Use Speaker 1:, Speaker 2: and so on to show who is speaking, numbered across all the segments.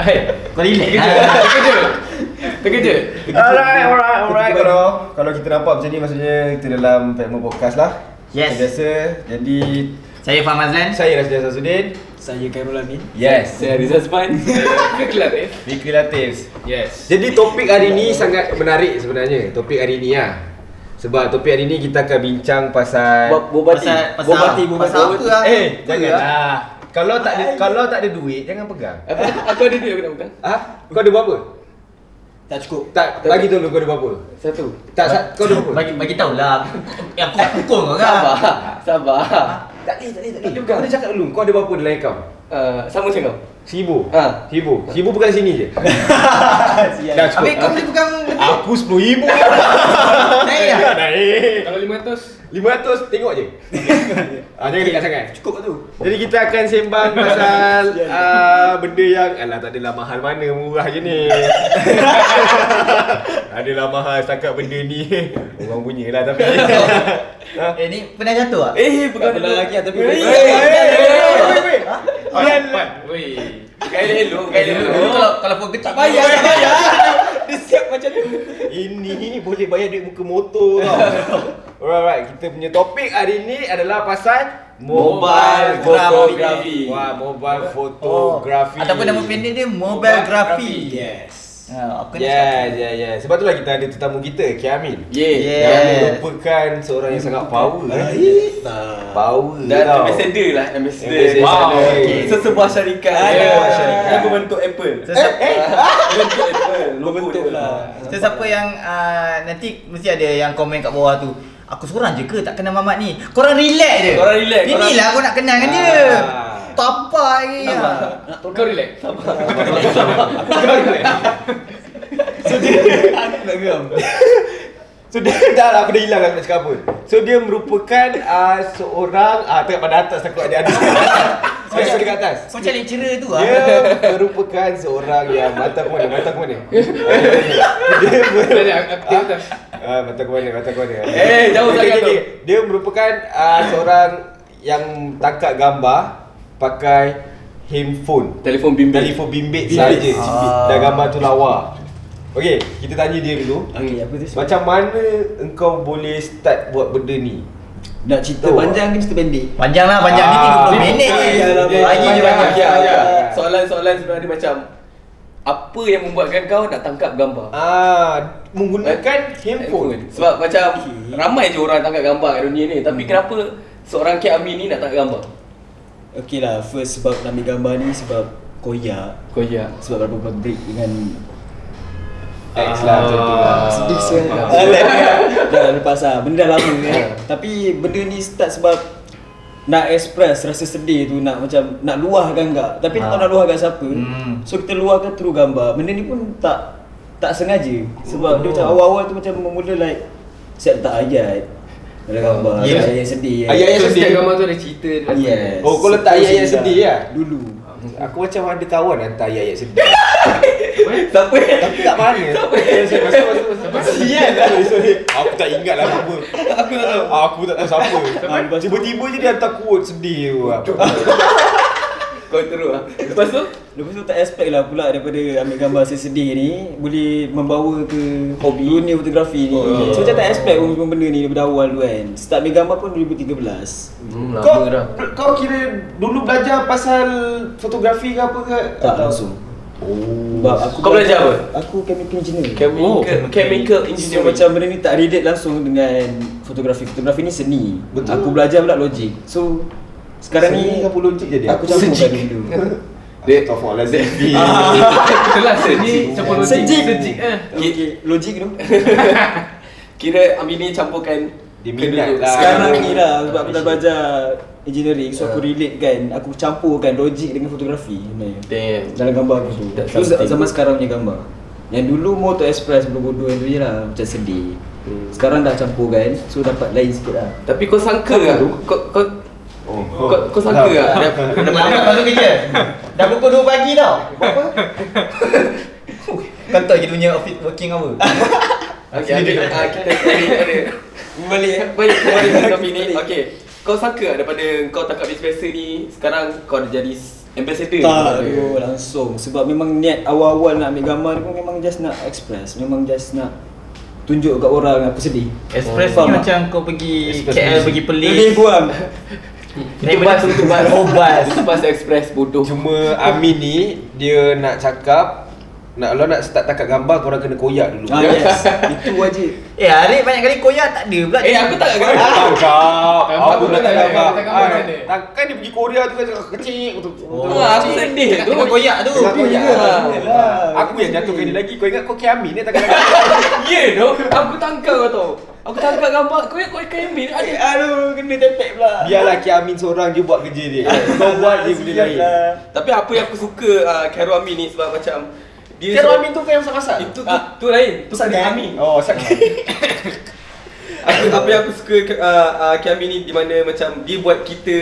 Speaker 1: Hai.
Speaker 2: Kau relax
Speaker 1: Terkejut.
Speaker 2: lah.
Speaker 1: Terkejut. Terkejut.
Speaker 3: Alright, alright, alright. Kalau kalau kita nampak macam ni maksudnya kita dalam Fatma Podcast lah.
Speaker 2: Yes.
Speaker 3: Biasa. Jadi
Speaker 2: Saya Faham Azlan.
Speaker 3: saya Rasdi Sasuddin.
Speaker 4: Saya Khairul Amin.
Speaker 3: Yes.
Speaker 1: Saya Rizal Span. Fikri Latif.
Speaker 3: Fikri Latif.
Speaker 1: Yes.
Speaker 3: Jadi topik hari ni sangat menarik sebenarnya. Topik hari ni lah. Sebab topik hari ni kita akan bincang pasal
Speaker 4: Bobati.
Speaker 2: Pasal pasal
Speaker 4: Bobati, Bobati.
Speaker 2: pasal apa lah?
Speaker 3: Eh, janganlah. Kalau tak ada kalau tak ada duit jangan pegang.
Speaker 1: Aku ada duit aku nak pegang.
Speaker 3: Ah, kau ada berapa?
Speaker 4: Tak cukup.
Speaker 3: Tak bagi dulu kau ada berapa?
Speaker 1: Satu.
Speaker 3: Tak sa- kau ada berapa?
Speaker 2: Bagi bagi tahu lah. Yang aku pukul kau kan.
Speaker 1: Sabar. Sabar.
Speaker 3: Tak boleh, tak boleh, tak
Speaker 1: boleh.
Speaker 3: Kau kena cakap dulu. Kau ada berapa dalam akaun?
Speaker 1: Uh, sama macam kau.
Speaker 3: Seribu?
Speaker 1: Ha.
Speaker 3: Seribu? Seribu pegang sini je?
Speaker 4: Sial.
Speaker 3: Dah cukup.
Speaker 2: Habis kau boleh pegang
Speaker 3: Aku sepuluh ribu.
Speaker 2: naik lah.
Speaker 3: Naik.
Speaker 1: Kalau 500
Speaker 3: Lima ratus tengok je. ah, jangan dekat sangat.
Speaker 4: Cukup tu.
Speaker 3: Jadi kita akan sembang pasal uh, benda yang alah tak adalah mahal mana murah je ni. adalah mahal setakat benda ni. Orang punya lah tapi. ha?
Speaker 2: Eh ni pernah jatuh tak?
Speaker 1: Eh,
Speaker 4: Tak pernah lagi lah, tapi
Speaker 3: Eh, eh, eh, eh, eh, eh.
Speaker 1: Elok, gaya
Speaker 2: Dulu
Speaker 1: elok.
Speaker 2: kalau kalau phone kecil
Speaker 4: Bayar, tak bayar. Dia siap macam tu.
Speaker 3: Ini boleh bayar duit muka motor tau. Alright, kita punya topik hari ni adalah pasal
Speaker 1: Mobile photography.
Speaker 3: Wah, mobile fotografi.
Speaker 2: Oh. Ataupun nama pendek dia mobile graphy.
Speaker 3: Yes.
Speaker 2: Ha, apa ni?
Speaker 3: Ya, ya, ya. Sebab itulah kita ada tetamu kita, Kiamin.
Speaker 1: Yeah.
Speaker 2: Yeah.
Speaker 3: Yang merupakan seorang yang sangat power. eh.
Speaker 4: Tak.
Speaker 3: Power
Speaker 1: Dan
Speaker 3: tau.
Speaker 1: ambassador lah, ambassador.
Speaker 3: Ambassador.
Speaker 1: Wow. Okay. Sesebuah syarikat.
Speaker 4: Ah,
Speaker 1: Yeah.
Speaker 3: sebuah syarikat.
Speaker 1: Yang berbentuk Apple.
Speaker 2: Sesiapa,
Speaker 1: Berbentuk Apple. Logo
Speaker 4: Berbentuk
Speaker 1: dia.
Speaker 4: lah.
Speaker 2: sesiapa yang uh, nanti mesti ada yang komen kat bawah tu. Aku seorang je ke tak kenal Mamat ni? Korang relax je.
Speaker 1: Korang relax,
Speaker 2: Ini
Speaker 1: korang-
Speaker 2: lah aku nak kenal dengan dia.
Speaker 3: Ah.
Speaker 2: Tapa lagi.
Speaker 1: Sabar.
Speaker 2: ya.
Speaker 1: Kau relax. Sabar.
Speaker 3: Kau relax. So dia
Speaker 4: Nak geram.
Speaker 3: So dia dah lah aku dah hilang aku nak cakap apa. So dia merupakan uh, seorang ah uh, tengok pada atas takut ada ada. Saya dekat atas.
Speaker 2: Kau macam lecturer tu ah.
Speaker 3: Dia merupakan seorang yang mata aku mana? Mata aku mana? dia ber-. Ah, mata aku mana? Mata aku mana?
Speaker 1: Eh, jauh sangat tu.
Speaker 3: Dia merupakan uh, seorang yang tangkap gambar pakai handphone.
Speaker 1: Telefon bimbit.
Speaker 3: Telefon bimbit saja.
Speaker 2: Ah.
Speaker 3: Dan gambar tu lawa. Okey, kita tanya dia dulu.
Speaker 4: Okey, apa tu?
Speaker 3: Macam mana engkau boleh start buat benda ni?
Speaker 4: Nak cerita
Speaker 3: Tu.
Speaker 4: panjang ke cerita pendek?
Speaker 2: Panjang lah, panjang ni
Speaker 3: Ah,
Speaker 2: 30 minit je.
Speaker 3: Ya,
Speaker 2: Lagi je
Speaker 3: panjang.
Speaker 2: banyak.
Speaker 1: Ya, ya.
Speaker 3: Ya.
Speaker 1: Soalan-soalan sebenarnya macam apa yang membuatkan kau nak tangkap gambar?
Speaker 3: Ah, menggunakan handphone.
Speaker 1: Sebab macam ramai je orang tangkap gambar kat dunia ni. Tapi kenapa seorang Kek Amin ni nak tangkap gambar?
Speaker 4: Okey lah, first sebab nak ambil gambar ni sebab koyak.
Speaker 1: Ya.
Speaker 4: Sebab berapa break dengan
Speaker 3: X lah macam tu lah.
Speaker 4: Sedih sangat Dah lepas lah Benda dah lama kan Tapi benda ni start sebab Nak express rasa sedih tu Nak macam Nak luahkan tak Tapi tak tahu
Speaker 2: Ah.
Speaker 4: nak luahkan siapa
Speaker 2: Hmm.
Speaker 4: So kita luahkan through gambar Benda ni pun tak Tak sengaja Sebab dia macam
Speaker 3: Oh.
Speaker 4: awal-awal tu macam Memula like Saya letak ayat Dalam gambar
Speaker 2: Yeah.
Speaker 4: Ayat yang sedih kan.
Speaker 3: Ayat yang
Speaker 1: So,
Speaker 3: sedih.
Speaker 1: gambar tu ada cerita dia.
Speaker 4: Yes
Speaker 3: Oh, kau letak ayat-ayat sedih lah?
Speaker 4: Dulu
Speaker 3: Aku macam ada kawan hantar ayat-ayat sedih.
Speaker 1: Siapa?
Speaker 3: Tapi kat mana? Siapa? Masuk, masuk, masuk. masuk. Sial lah. Aku tak ingat lah siapa. Aku tak tahu. Aku tak tahu siapa.
Speaker 4: Ah,
Speaker 3: Tiba-tiba je dia hantar quote sedih tu.
Speaker 1: Kau teruk lah. Lepas tu?
Speaker 4: Lepas tu tak expect lah pula daripada ambil gambar sedih ni Boleh membawa ke hobi dunia fotografi ni
Speaker 1: Oh,
Speaker 4: So macam tak expect pun benda ni daripada awal tu kan Start ambil gambar pun 2013
Speaker 1: Hmm,
Speaker 3: Kau, kau kira dulu belajar pasal fotografi ke apa ke?
Speaker 4: Tak langsung
Speaker 3: Oh.
Speaker 4: Sebab aku
Speaker 1: Kau belajar apa?
Speaker 4: Aku chemical engineer
Speaker 1: Chemical, chemical
Speaker 4: So
Speaker 1: engineering.
Speaker 4: macam benda ni tak relate langsung dengan fotografi Fotografi ni seni
Speaker 3: Betul.
Speaker 4: Aku belajar pula logik So sekarang
Speaker 3: Seni
Speaker 4: ni
Speaker 3: apa logik jadi?
Speaker 4: Aku campurkan
Speaker 1: Sejik.
Speaker 4: dulu
Speaker 1: Dia
Speaker 3: Astaghfirullahaladzim.
Speaker 1: Itulah sejik Campur logik
Speaker 4: Sejik.
Speaker 1: Sejik eh.
Speaker 4: Okay, logik tu
Speaker 1: Kira ambil ni campurkan
Speaker 3: Dia minat
Speaker 1: kedua-dua.
Speaker 3: lah.
Speaker 4: Sekarang ni lah sebab aku dah belajar engineering So aku relate kan Aku campurkan logik dengan fotografi sebenarnya
Speaker 1: Damn
Speaker 4: Dalam gambar aku tu
Speaker 1: That's
Speaker 4: Tu
Speaker 1: something.
Speaker 4: zaman sekarang punya gambar Yang dulu mau to express bodoh-bodoh tu je lah Macam sedih Sekarang dah campur kan So dapat lain sikit lah
Speaker 1: Tapi kau sangka
Speaker 3: Kau
Speaker 1: tak?
Speaker 3: tahu?
Speaker 1: Kau, kau,
Speaker 3: Oh.
Speaker 1: kau, kau sangka tak? Dia-
Speaker 2: Lambat masuk kerja. Dah pukul 2 pagi tau. Apa? Kau tahu je dunia office working hour.
Speaker 1: Okay, ambil, ah, kita ada, ada
Speaker 4: Balik
Speaker 1: Balik balik ke topik ni Okay Kau sangka tak daripada kau tangkap biasa ni Sekarang kau dah jadi Ambassador.
Speaker 4: Tak tu langsung Sebab memang niat awal-awal nak ambil gambar ni pun memang just nak express Memang just nak tunjuk kat orang aku sedih
Speaker 2: Express
Speaker 4: Faham
Speaker 2: ni
Speaker 4: tak?
Speaker 2: macam kau pergi
Speaker 3: Express
Speaker 2: KL pergi pelik
Speaker 4: Lebih kurang
Speaker 1: Itu bas, itu bas.
Speaker 2: Oh, bas.
Speaker 1: Itu bas express bodoh.
Speaker 3: Cuma Amin ni dia nak cakap nak kalau nak start takat gambar korang kena koyak dulu.
Speaker 4: ah, Yes Itu wajib
Speaker 2: Eh Arif banyak kali koyak tak ada pula
Speaker 1: Eh, aku tak
Speaker 3: Ah,
Speaker 1: gambar.
Speaker 3: Tangkap.
Speaker 1: Gambar
Speaker 3: Aku nak
Speaker 1: tak
Speaker 3: gambar.
Speaker 1: gambar, tak gambar
Speaker 3: Ah? Takkan dia pergi Korea tu kan kecil tu.
Speaker 2: Oh.
Speaker 1: Ah, aku sedih tu.
Speaker 2: Tengah koyak tu
Speaker 3: koyak.
Speaker 1: Ah.
Speaker 3: Aku yang jatuhkan dia lagi. Kau ingat kau Kiamin ni takkan
Speaker 1: Ya tu. Aku tangkap kau tahu. Aku tangkap gambar kau kau kau ambil ada.
Speaker 4: Aduh kena tepek pula
Speaker 3: Biarlah Kiamin seorang je buat kerja dia. Kau buat je benda lain.
Speaker 1: Tapi apa yang aku suka uh, Khairul Amin ni sebab macam dia
Speaker 3: Khairul Amin tu kau yang masak-masak?
Speaker 1: Itu tu, tu lain. Tu
Speaker 4: Pasal
Speaker 1: kan
Speaker 4: kan?
Speaker 1: Amin.
Speaker 3: Oh, sakit.
Speaker 1: Aku, apa yang aku suka uh, uh, Kiamin ni di mana macam dia buat kita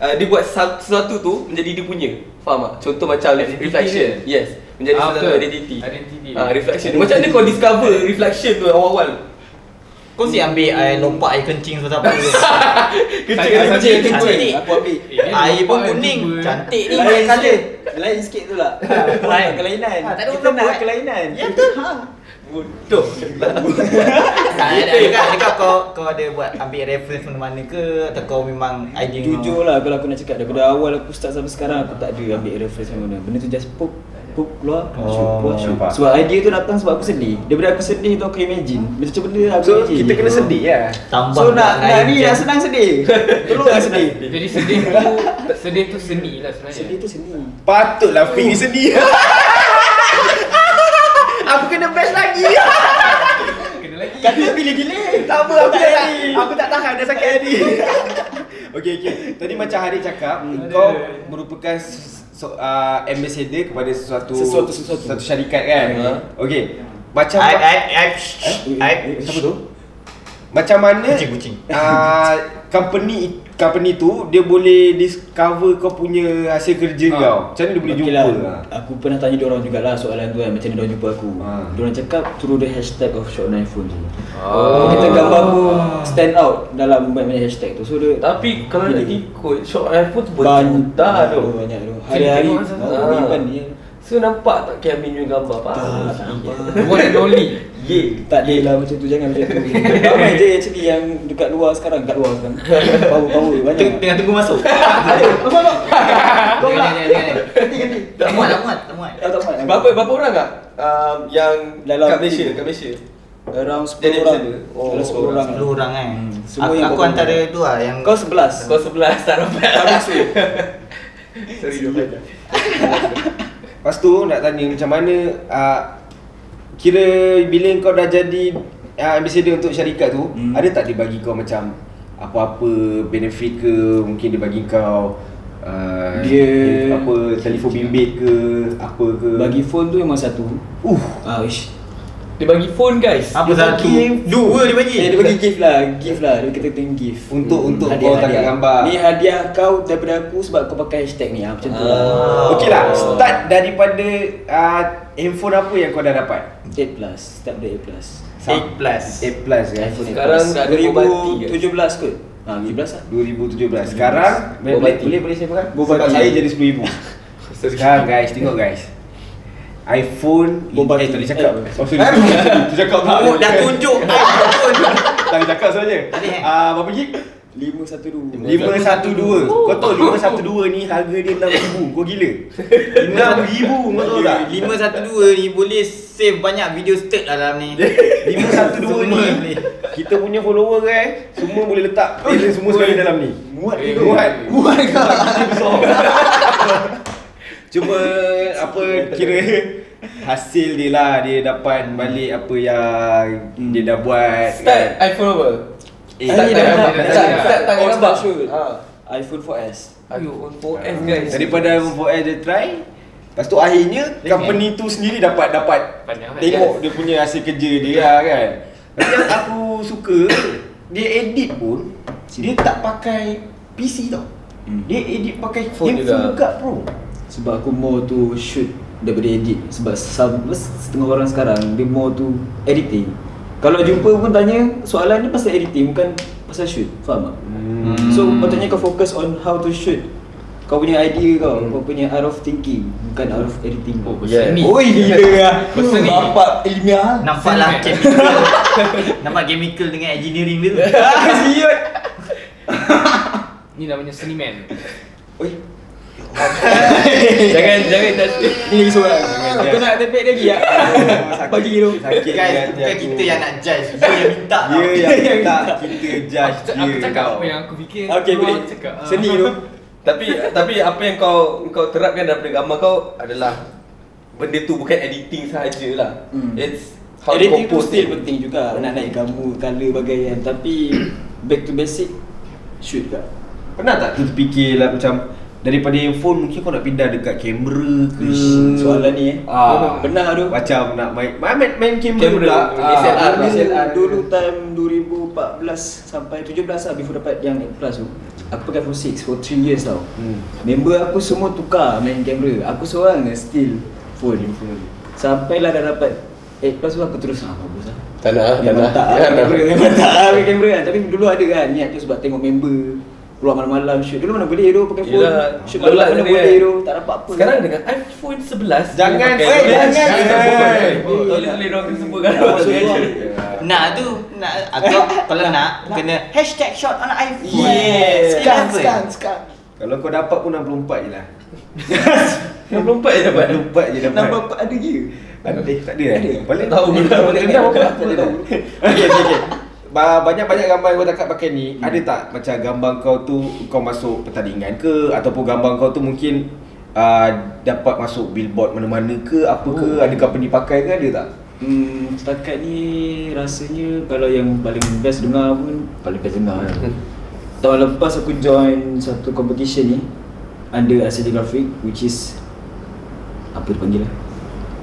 Speaker 1: uh, dia buat sesuatu tu menjadi dia punya. Faham tak? Contoh macam
Speaker 5: Identity
Speaker 1: reflection.
Speaker 5: dia.
Speaker 1: Yes. Menjadi
Speaker 5: Ah,
Speaker 1: satu
Speaker 5: betul.
Speaker 1: identity.
Speaker 5: Identity.
Speaker 1: Ah, reflection. Macam mana kau discover reflection tu awal-awal?
Speaker 2: Kau mesti ambil air lompat air kencing sebab apa
Speaker 1: kecil
Speaker 5: saya-
Speaker 1: kecil.
Speaker 2: Cantik.
Speaker 4: Aku ambil.
Speaker 5: Eh,
Speaker 2: Air pun kuning. Cantik ni.
Speaker 4: Lain
Speaker 2: colour
Speaker 4: sikit. Lain sikit tu lah.
Speaker 2: Lain.
Speaker 4: Kelainan.
Speaker 2: Tak ada
Speaker 4: Kita nak
Speaker 2: buat.
Speaker 4: kelainan.
Speaker 2: Ya betul. Ha.
Speaker 1: Bodoh.
Speaker 2: Tak ada dekat, dekat kau kau ada buat ambil reference mana-mana ke? Atau kau memang idea
Speaker 4: Jujur lah kalau aku nak cakap daripada awal aku start sampai sekarang aku tak ada ambil reference mana Benda tu just pop pop keluar
Speaker 3: Oh,
Speaker 4: keluar shoot
Speaker 3: nampak.
Speaker 4: Sebab idea tu datang sebab aku sedih Daripada aku sedih tu aku imagine Macam benda aku
Speaker 3: So,
Speaker 4: imagine
Speaker 3: kita kena sedih ya.
Speaker 2: tambah
Speaker 4: So nak, nak ni nak senang sedih Tolong nak sedih
Speaker 5: Jadi sedih tu sedih tu seni lah sebenarnya.
Speaker 4: Sedih tu seni
Speaker 3: Patutlah Fik ni sedih. Aku kena best lagi.
Speaker 5: Kena lagi.
Speaker 4: Kata gila-gila
Speaker 3: Tak apa, aku tak, tak aku tak tahan dah sakit hati. Okey okey. Tadi macam Harid cakap,
Speaker 5: Hmm.
Speaker 3: kau merupakan so, uh, ambassador kepada sesuatu
Speaker 4: Sesuatu- sesuatu.
Speaker 3: satu syarikat kan.
Speaker 1: Ha.
Speaker 3: Okey. Macam
Speaker 2: Aib aib aib aib
Speaker 3: Siapa tu? Macam mana
Speaker 2: Kucing, kucing.
Speaker 3: uh, company company tu dia boleh discover kau punya hasil kerja
Speaker 5: Ha.
Speaker 3: kau. Macam mana dia boleh
Speaker 4: Okay
Speaker 3: jumpa?
Speaker 4: lah, aku pernah tanya diorang jugalah soalan tu kan Macam mana diorang jumpa aku
Speaker 3: Ha.
Speaker 4: Diorang cakap through the hashtag of short iPhone tu
Speaker 1: Oh.
Speaker 4: Kita gambar aku stand out dalam banyak-banyak hashtag tu So dia
Speaker 1: Tapi kalau
Speaker 4: Pilih.
Speaker 1: ikut short iPhone tu
Speaker 4: Banyak
Speaker 1: berjuta tu.
Speaker 4: Banyak tu Hari-hari oh,
Speaker 1: Ah.
Speaker 4: Iban ni
Speaker 1: So nampak tak Kiamin punya gambar apa?
Speaker 4: Tak, tak nampak.
Speaker 5: One and only.
Speaker 1: Ye.
Speaker 4: Tak ada lah macam tu, jangan macam tu. Ramai je actually yang dekat luar sekarang, kat luar sekarang. Power-power
Speaker 2: Teng-
Speaker 4: banyak.
Speaker 2: Tengah tunggu masuk. Jangan jangan Tak muat tak muat tak muat.
Speaker 4: Tak muat.
Speaker 1: Berapa berapa orang tak um, yang
Speaker 4: Dalam
Speaker 1: kat Malaysia, kat Malaysia?
Speaker 4: Around
Speaker 1: Jadi
Speaker 4: 10 orang
Speaker 1: ada? Oh,
Speaker 4: Dalam 10 orang.
Speaker 2: 10 orang kan
Speaker 4: Hmm, semua
Speaker 2: Aku,
Speaker 4: yang
Speaker 2: aku
Speaker 4: kau
Speaker 2: antara tu lah yang
Speaker 4: Kau 11
Speaker 1: Kau sebelah tak dapat.
Speaker 4: Tak masuk
Speaker 1: Sorry.
Speaker 3: Lepas tu nak tanya macam mana uh, kira bila kau dah jadi uh, ambassador untuk syarikat tu,
Speaker 4: Hmm.
Speaker 3: ada tak dia bagi kau macam apa-apa benefit ke mungkin dia bagi kau uh,
Speaker 4: Dia-
Speaker 3: apa telefon bimbit ke apa ke
Speaker 4: Bagi phone tu memang satu
Speaker 3: uh
Speaker 4: Ah, ish.
Speaker 1: Dia bagi phone guys.
Speaker 2: Apa
Speaker 4: Dia
Speaker 2: satu
Speaker 4: bagi-
Speaker 2: Dua dia bagi
Speaker 4: Eh, dia bagi gift lah, gift lah. Dia kata tengok gift.
Speaker 3: Untuk- untuk
Speaker 4: Hadiah,
Speaker 3: kau tangkap
Speaker 4: hadiah.
Speaker 3: gambar.
Speaker 4: Ni hadiah kau daripada aku sebab kau pakai hashtag ni. Ah, macam tu lah.
Speaker 1: Ah.
Speaker 3: Okey lah start daripada uh, handphone apa yang kau dah dapat
Speaker 4: 8 plus, start dari 8 plus.
Speaker 2: 8 plus
Speaker 3: 8 plus kan
Speaker 4: iPhone 8
Speaker 1: Sekarang dah ada Bobati,
Speaker 4: 2017 kot. Ha, 17 lah.
Speaker 3: 2017 sekarang boleh boleh boleh, saya
Speaker 4: Bobati.
Speaker 3: sebab saya jadi 10000 sekarang guys tengok guys iPhone
Speaker 4: Bobati.
Speaker 3: Eh tadi cakap.
Speaker 4: Eh,
Speaker 3: Oh sorry. Tu cakap
Speaker 2: Oh dah tunjuk iPhone.
Speaker 3: Tadi cakap saja
Speaker 2: Tadi, eh.
Speaker 3: Ah Berapa gig?
Speaker 4: 512.
Speaker 3: 512 Kau tahu 512 ni harga dia 6000 Kau gila. 6000 kau tahu tak?
Speaker 2: 512 ni boleh save banyak video state lah dalam ni.
Speaker 3: 512
Speaker 2: Semua
Speaker 3: ni
Speaker 2: boleh.
Speaker 3: Kita punya follower eh Semua boleh letak Talent semua sekali dalam ni.
Speaker 4: Muat
Speaker 5: Eh.
Speaker 3: Muat.
Speaker 4: Muat. Kau.
Speaker 3: Cuma apa kira hasil dia lah dia dapat balik apa yang dia dah buat
Speaker 1: Start iPhone apa?
Speaker 3: Eh,
Speaker 1: Start gambar.
Speaker 4: dah-
Speaker 1: Start tak
Speaker 4: Oh, start shoot.
Speaker 1: Ha.
Speaker 4: iPhone 4S.
Speaker 1: iPhone 4S guys.
Speaker 3: Daripada iPhone 4S dia try Lepas tu akhirnya company tu sendiri dapat dapat tengok dia punya hasil kerja dia lah kan. Tapi yang aku suka dia edit pun dia tak pakai PC tau.
Speaker 4: Hmm.
Speaker 3: Dia edit pakai
Speaker 1: Phone
Speaker 3: handphone
Speaker 1: juga.
Speaker 3: bro.
Speaker 4: Sebab aku more to shoot daripada edit. Sebab some, setengah orang sekarang Dia more to editing. Kalau jumpa pun tanya Soalan dia pasal editing Bukan pasal shoot. Faham tak?
Speaker 3: Hmm.
Speaker 4: So patutnya kau fokus on how to shoot. Kau punya idea kau, kau punya out of thinking Bukan out of editing.
Speaker 5: Oh,
Speaker 3: Yeah.
Speaker 5: berseni.
Speaker 4: Oi gila lah
Speaker 5: Berseni.
Speaker 4: Bapak ilmiah.
Speaker 2: Nampaklah chemical. Nampak chemical dengan engineering dia tu.
Speaker 4: Siut
Speaker 5: Ni namanya seniman.
Speaker 4: Oi
Speaker 1: Jangan jangan touch
Speaker 4: Ni lagi seorang Kau nak tepek dia lagi tak? Bagi tu
Speaker 3: Sakit
Speaker 2: Guys,
Speaker 3: hati
Speaker 2: bukan
Speaker 3: aku.
Speaker 2: kita yang nak judge Dia yang minta
Speaker 3: Dia yang minta kita judge
Speaker 5: Aku,
Speaker 3: dia
Speaker 5: aku cakap apa yang aku fikir.
Speaker 4: Okay
Speaker 5: keluar
Speaker 4: boleh
Speaker 5: aku. Ah.
Speaker 4: Seni tu
Speaker 1: Tapi tapi apa yang kau kau terapkan dalam gambar kau adalah benda tu bukan editing sahajalah.
Speaker 4: Hmm.
Speaker 1: It's how to
Speaker 4: Editing tu
Speaker 1: compose
Speaker 4: still
Speaker 1: it.
Speaker 4: penting juga Nak naik gambar, colour bagaian Tapi Back to basic Shoot juga
Speaker 3: Pernah tak tu terfikir lah macam Daripada handphone mungkin kau nak pindah dekat kamera ke
Speaker 4: Hmm, soalan ni eh.
Speaker 3: ah,
Speaker 4: Benar tu.
Speaker 3: Macam nak main Main, main, main kamera
Speaker 1: Kamera,
Speaker 3: pula
Speaker 1: DSLR,
Speaker 4: dulu,
Speaker 1: DSLR.
Speaker 4: dulu time 2014 sampai 17 lah before dapat yang 8 plus tu Aku pakai phone 6 for 3 years tau
Speaker 3: Hmm.
Speaker 4: Member aku semua tukar main kamera Aku seorang still phone Sampailah dah dapat 8 plus tu aku terus ah bagus lah
Speaker 1: Tak nak ah, tak
Speaker 4: Memang
Speaker 1: nak.
Speaker 4: tak
Speaker 1: Jangan
Speaker 4: lah
Speaker 1: nak.
Speaker 4: kamera Memang tak lah kamera kan Tapi dulu ada kan niat tu sebab tengok member Keluar malam-malam shoot Dulu mana boleh tu pakai phone
Speaker 1: Yelah,
Speaker 4: Shoot malam mana boleh
Speaker 1: kan.
Speaker 4: tu Tak dapat apa
Speaker 1: Sekarang dengan iPhone 11
Speaker 3: Jangan, eh,
Speaker 1: pakai-
Speaker 3: jangan.
Speaker 1: Jangan.
Speaker 3: Eh.
Speaker 1: Tolong-tolong orang
Speaker 4: Ya, maksud gua.
Speaker 2: Nak tu nak atau kalau nak kena hashtag shot on iPhone.
Speaker 4: Yes Sekarang, sekarang, sekarang
Speaker 3: Kalau kau dapat pun 64 je lah
Speaker 1: 64 je dapat
Speaker 3: 64 je dapat
Speaker 4: Nombor apa ada je
Speaker 3: Ada, tak ada eh?
Speaker 4: Ada.
Speaker 3: Balik
Speaker 1: Tak tahu.
Speaker 3: Balik
Speaker 1: Tak tahu. Tak
Speaker 3: Tak
Speaker 1: tahu.
Speaker 3: Okey, okey, okey. Ba- Banyak-banyak gambar yang kau cakap pakai ni Ada tak macam gambar kau tu Kau masuk pertandingan ke Ataupun gambar kau tu mungkin uh, Dapat masuk billboard mana-mana ke Apa ke
Speaker 4: Oh.
Speaker 3: Ada company pakai ke ada tak?
Speaker 4: Hmm, setakat ni rasanya kalau yang paling best dengar pun paling best dengar lah. Tahun lepas aku join satu competition ni under Asia Graphic which is apa dia panggil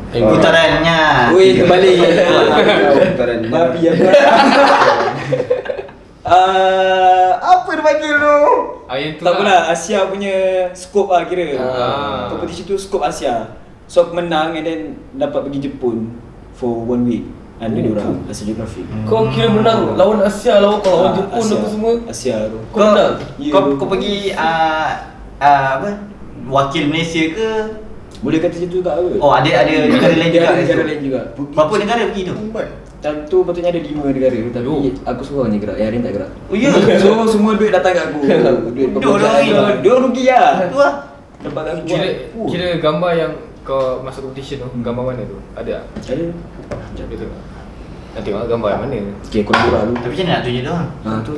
Speaker 4: lah?
Speaker 2: Putarannya.
Speaker 4: Weh, terbalik.
Speaker 3: Putaran ni.
Speaker 4: Babi apa? Ah, apa dia panggil tu?
Speaker 5: Ah, yang tu
Speaker 4: Tak
Speaker 5: lah.
Speaker 4: apalah, Asia punya scope lah kira.
Speaker 5: Ah.
Speaker 4: Competition tu scope Asia. So aku menang and then dapat pergi Jepun for one week under
Speaker 1: Oh.
Speaker 4: diorang Asia Geographic.
Speaker 1: Kau kira menang lawan Asia lawan kau lawan
Speaker 4: Ah,
Speaker 1: Jepun
Speaker 4: Asia.
Speaker 1: apa semua
Speaker 4: Asia tu.
Speaker 1: Kau menang?
Speaker 4: Ya.
Speaker 2: Kau kau pergi ah ah, apa? Wakil Malaysia ke?
Speaker 4: Boleh kata macam tu juga ke?
Speaker 2: Oh, ada ada negara lain juga.
Speaker 4: Ada negara lain juga.
Speaker 2: Berapa negara pergi tu?
Speaker 4: Time tu patutnya ada lima negara tapi
Speaker 5: Oh.
Speaker 4: aku seorang je gerak, yang lain tak gerak.
Speaker 2: Oh ya.
Speaker 4: So semua duit datang kat aku. duit
Speaker 2: Dua orang
Speaker 4: pembelanjaan.
Speaker 2: ni.
Speaker 4: Dia orang rugi lah.
Speaker 2: Tu lah.
Speaker 4: Dapat aku.
Speaker 5: Kira,
Speaker 4: Uh.
Speaker 5: kira gambar yang kau masuk competition tu, gambar mana tu? Ada tak?
Speaker 4: Ada.
Speaker 5: Sekejap dia tengok. Nak tengok lah gambar yang mana.
Speaker 4: Okay, kurang kurang dulu.
Speaker 2: Tapi macam mana nak tunjuk tu?
Speaker 4: Ha tu.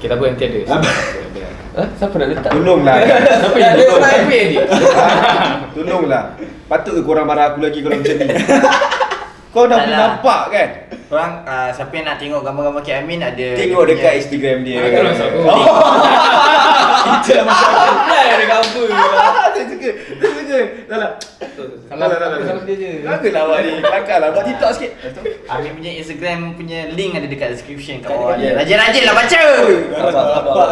Speaker 5: Okay, tak apa nanti ada.
Speaker 3: Apa?
Speaker 5: Ada.
Speaker 1: Ha? Siapa nak letak?
Speaker 3: Tolonglah
Speaker 5: Siapa yang
Speaker 4: orang.
Speaker 5: Siapa yang dia?
Speaker 3: Tolonglah. Patut ke korang marah aku lagi kalau macam ni? Kau dah pun
Speaker 2: lah.
Speaker 3: nampak kan?
Speaker 2: Korang ah, siapa yang nak tengok gambar-gambar Kak Amin ada
Speaker 3: Tengok
Speaker 2: dia
Speaker 3: dekat
Speaker 2: punya-
Speaker 3: Instagram dia.
Speaker 5: Ah, terus aku.
Speaker 4: Itulah masa aku.
Speaker 1: Apply ada cover
Speaker 3: Saya suka Suka Dah lah
Speaker 5: Salah,
Speaker 3: Dah lah, dah lah.
Speaker 5: salah dia je.
Speaker 3: Janganlah awak ni. Kelakar lah. Buat TikTok sikit.
Speaker 2: Amin punya Instagram punya link ada dekat description kat bawah.
Speaker 4: dekat-
Speaker 2: Rajin-rajin lah baca.
Speaker 1: Sabar, sabar.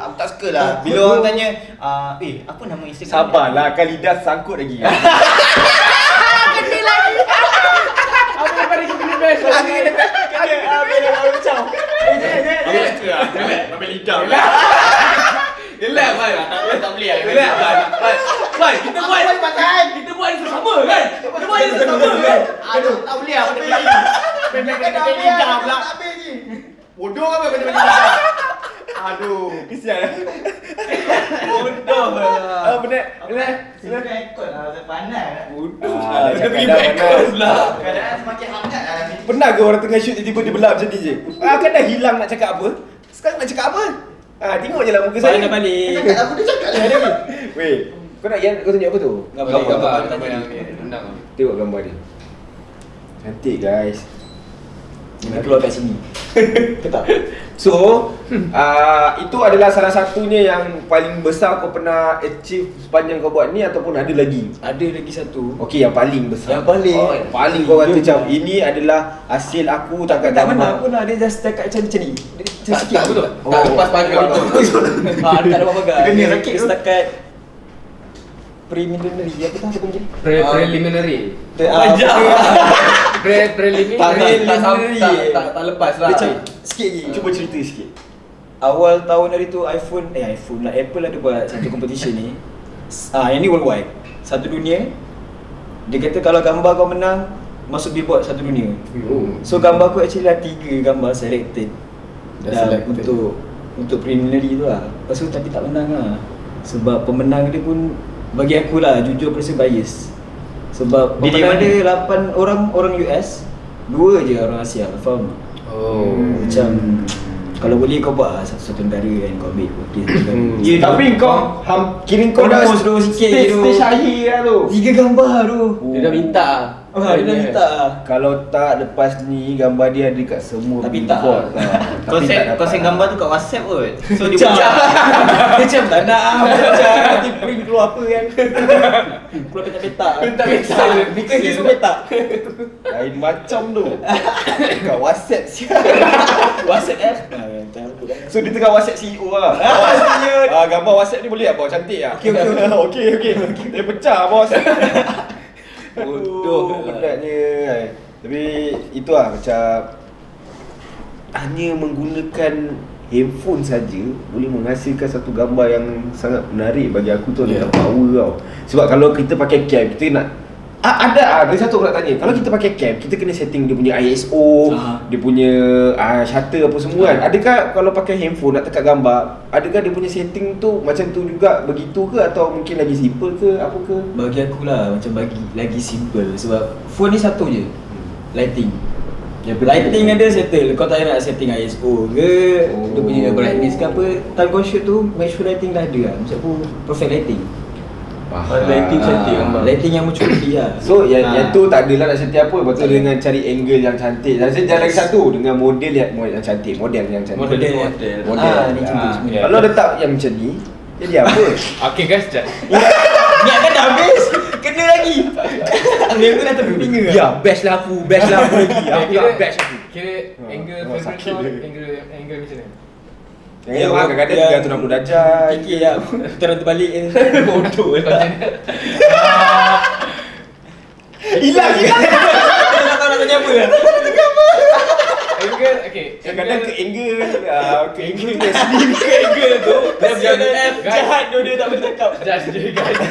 Speaker 2: Aku tak suka lah. Bila orang tanya ah, Eh apa nama Instagram
Speaker 3: Sabarlah Kan lidah sangkut lagi.
Speaker 5: Apa yang pada kita best?
Speaker 1: Relax Bai Tak boleh Relax Bai Bai kita buat Kita buat ini sama kan? Kita buat ini sama kan?
Speaker 2: Aduh tak boleh lah pada begini Main-main kena main lidah pula Bodoh kan main kena lidah Aduh.
Speaker 3: Kesian.
Speaker 1: Bodoh lah.
Speaker 3: Ah benar Benar
Speaker 2: Sila ikut lah Saya pandai lah
Speaker 1: Bodoh.
Speaker 3: Ah,
Speaker 1: Kita
Speaker 3: cakap
Speaker 1: pergi
Speaker 3: benar.
Speaker 1: lah
Speaker 2: Keadaan semakin hangat lah. Ni
Speaker 3: Pernah ke orang tengah shoot tiba-tiba dia belak macam ni je? Ah kan dah hilang nak cakap apa? Sekarang nak cakap apa Ah tengok je lah muka saya
Speaker 4: Balik balik.
Speaker 2: Cakap apa dia cakap lah
Speaker 3: Weh Kau nak yang kau tunjuk apa tu
Speaker 4: Gambar,
Speaker 5: Gambar,
Speaker 4: gambar,
Speaker 5: gambar,
Speaker 4: gambar
Speaker 5: gambar yang
Speaker 4: tadi.
Speaker 5: Rendang.
Speaker 3: Tengok gambar dia Cantik guys
Speaker 4: Dia keluar kat sini.
Speaker 3: Tetap. So, uh, itu adalah salah satunya yang paling besar kau pernah achieve sepanjang kau buat ni ataupun ada lagi?
Speaker 4: Ada lagi satu.
Speaker 3: Okey, yang paling besar.
Speaker 4: Yang paling.
Speaker 3: Oh, yang paling kau kata macam ini adalah hasil aku tak kat
Speaker 4: Tak mana pun lah dia just setakat macam macam ni. Dia Macam
Speaker 1: Tak
Speaker 4: sikit.
Speaker 1: tak betul Tak lepas panggang tu
Speaker 4: Ah, dekat dapat pagar.
Speaker 2: Kena
Speaker 4: Dia
Speaker 2: sakit tu.
Speaker 4: Setakat preliminary apa tu apa panggil?
Speaker 5: Pre preliminary.
Speaker 1: Panjang.
Speaker 5: Pre preliminary.
Speaker 1: Tak tak tak tak tak tak lepas lah
Speaker 4: macam sikit lagi.
Speaker 3: Cuba cerita sikit.
Speaker 4: awal tahun hari tu iPhone eh iPhone lah Apple ada buat satu competition ni. Ah yang ni worldwide. Satu dunia. Dia kata kalau gambar kau menang masuk billboard satu dunia.
Speaker 1: Oh.
Speaker 4: So gambar aku actually ada tiga gambar selected.
Speaker 1: Dah
Speaker 4: Dah
Speaker 1: selected.
Speaker 4: untuk untuk preliminary tu lah. Lepas tu tapi tak menang lah. Sebab pemenang dia pun bagi aku lah jujur aku rasa bias. Sebab
Speaker 2: dari
Speaker 4: dia 8 orang orang US, dua je orang Asia, faham?
Speaker 5: Oh.
Speaker 4: Macam kalau boleh kau buat lah satu-satu negara kan kau ambil okey satu negara.
Speaker 1: Hmm.
Speaker 2: Ya,
Speaker 3: Tapi kau ham, kira kau dah
Speaker 4: post dulu sikit
Speaker 3: stage,
Speaker 4: dulu.
Speaker 3: stage akhir lah tu.
Speaker 4: Tiga gambar tu.
Speaker 1: Dia dah minta
Speaker 4: Ah, dia dah minta lah.
Speaker 3: Kalau tak lepas ni gambar dia ada kat semua
Speaker 4: Tapi tak.
Speaker 3: billboard lah.
Speaker 2: Kau
Speaker 3: Tapi tak
Speaker 2: kau send gambar tu kat WhatsApp kot. So dia
Speaker 4: Macam
Speaker 2: pecah.
Speaker 4: Macam tak nak ah Macam nanti print keluar apa kan Keluar petak-petak
Speaker 1: Petak-petak.
Speaker 4: Bukan dia semua petak
Speaker 3: Lain macam tu. kat WhatsApp siap.
Speaker 4: WhatsApp kan.
Speaker 3: So dia tengah WhatsApp CEO lah.
Speaker 4: Ah.
Speaker 3: Ah gambar WhatsApp ni boleh tak bawa cantik ah?
Speaker 4: Okey, okey,
Speaker 3: okey. okey, okey. Dia pecah bos.
Speaker 1: Bodoh
Speaker 3: Oh, penatnya. kan. Tapi itu lah macam hanya menggunakan handphone saja boleh menghasilkan satu gambar yang sangat menarik bagi aku tu yeah. power tau. Sebab kalau kita pakai cam kita nak Ah, ada ada satu aku nak tanya. Kalau kita pakai cam, kita kena setting dia punya ISO,
Speaker 4: Ah.
Speaker 3: dia punya ah, shutter apa semua kan. Adakah kalau pakai handphone nak tekat gambar, adakah dia punya setting tu macam tu juga begitu ke atau mungkin lagi simple ke apa ke?
Speaker 4: Bagi aku lah Macam bagi Lagi simple Sebab phone ni satu je Lighting Lighting ada settle Kau tak nak setting ISO ke
Speaker 3: Oh.
Speaker 4: Dia punya brightness ke apa Time kau shoot tu Make sure lighting dah ada lah Macam aku Perfect lighting
Speaker 1: Ah, lighting cantik
Speaker 4: Ah,
Speaker 1: gambar.
Speaker 4: Lighting yang mencuri lah.
Speaker 3: So yang,
Speaker 2: Ah.
Speaker 3: yang tu tak adalah nak setting apa. Lepas tu dengan cari angle yang cantik. Dan saya jalan lagi satu. Dengan model yang, model yang cantik. Model yang cantik.
Speaker 1: Model
Speaker 4: Model.
Speaker 1: model.
Speaker 3: Model.
Speaker 4: Ah, ni cantik
Speaker 3: Ah. Kalau letak yang macam ni Jadi apa?
Speaker 5: Okay guys, sekejap.
Speaker 4: Niat kan dah habis. Kena lagi. Ambil aku dah terpinga
Speaker 3: ya best lah aku. Best lah aku lagi. Aku lah best aku.
Speaker 5: Kira angle
Speaker 3: Oh,
Speaker 5: favorite kau, angle angle macam mana?
Speaker 3: Yang yeah, kadang-kadang 360 darjah
Speaker 4: Kiki lah Putaran terbalik
Speaker 1: Bodoh
Speaker 5: mana?
Speaker 3: Hilang hilang.
Speaker 4: Kau nak tahu nak tanya apa? Kan
Speaker 5: Angle, okay.
Speaker 3: Kadang-kadang ke angle ah, Ke angle dia sendiri. Ke angle tu.
Speaker 4: Dia
Speaker 5: Dia
Speaker 4: ada
Speaker 5: F,
Speaker 4: F jahat tu dia tak boleh cakap
Speaker 5: Judge dia guys.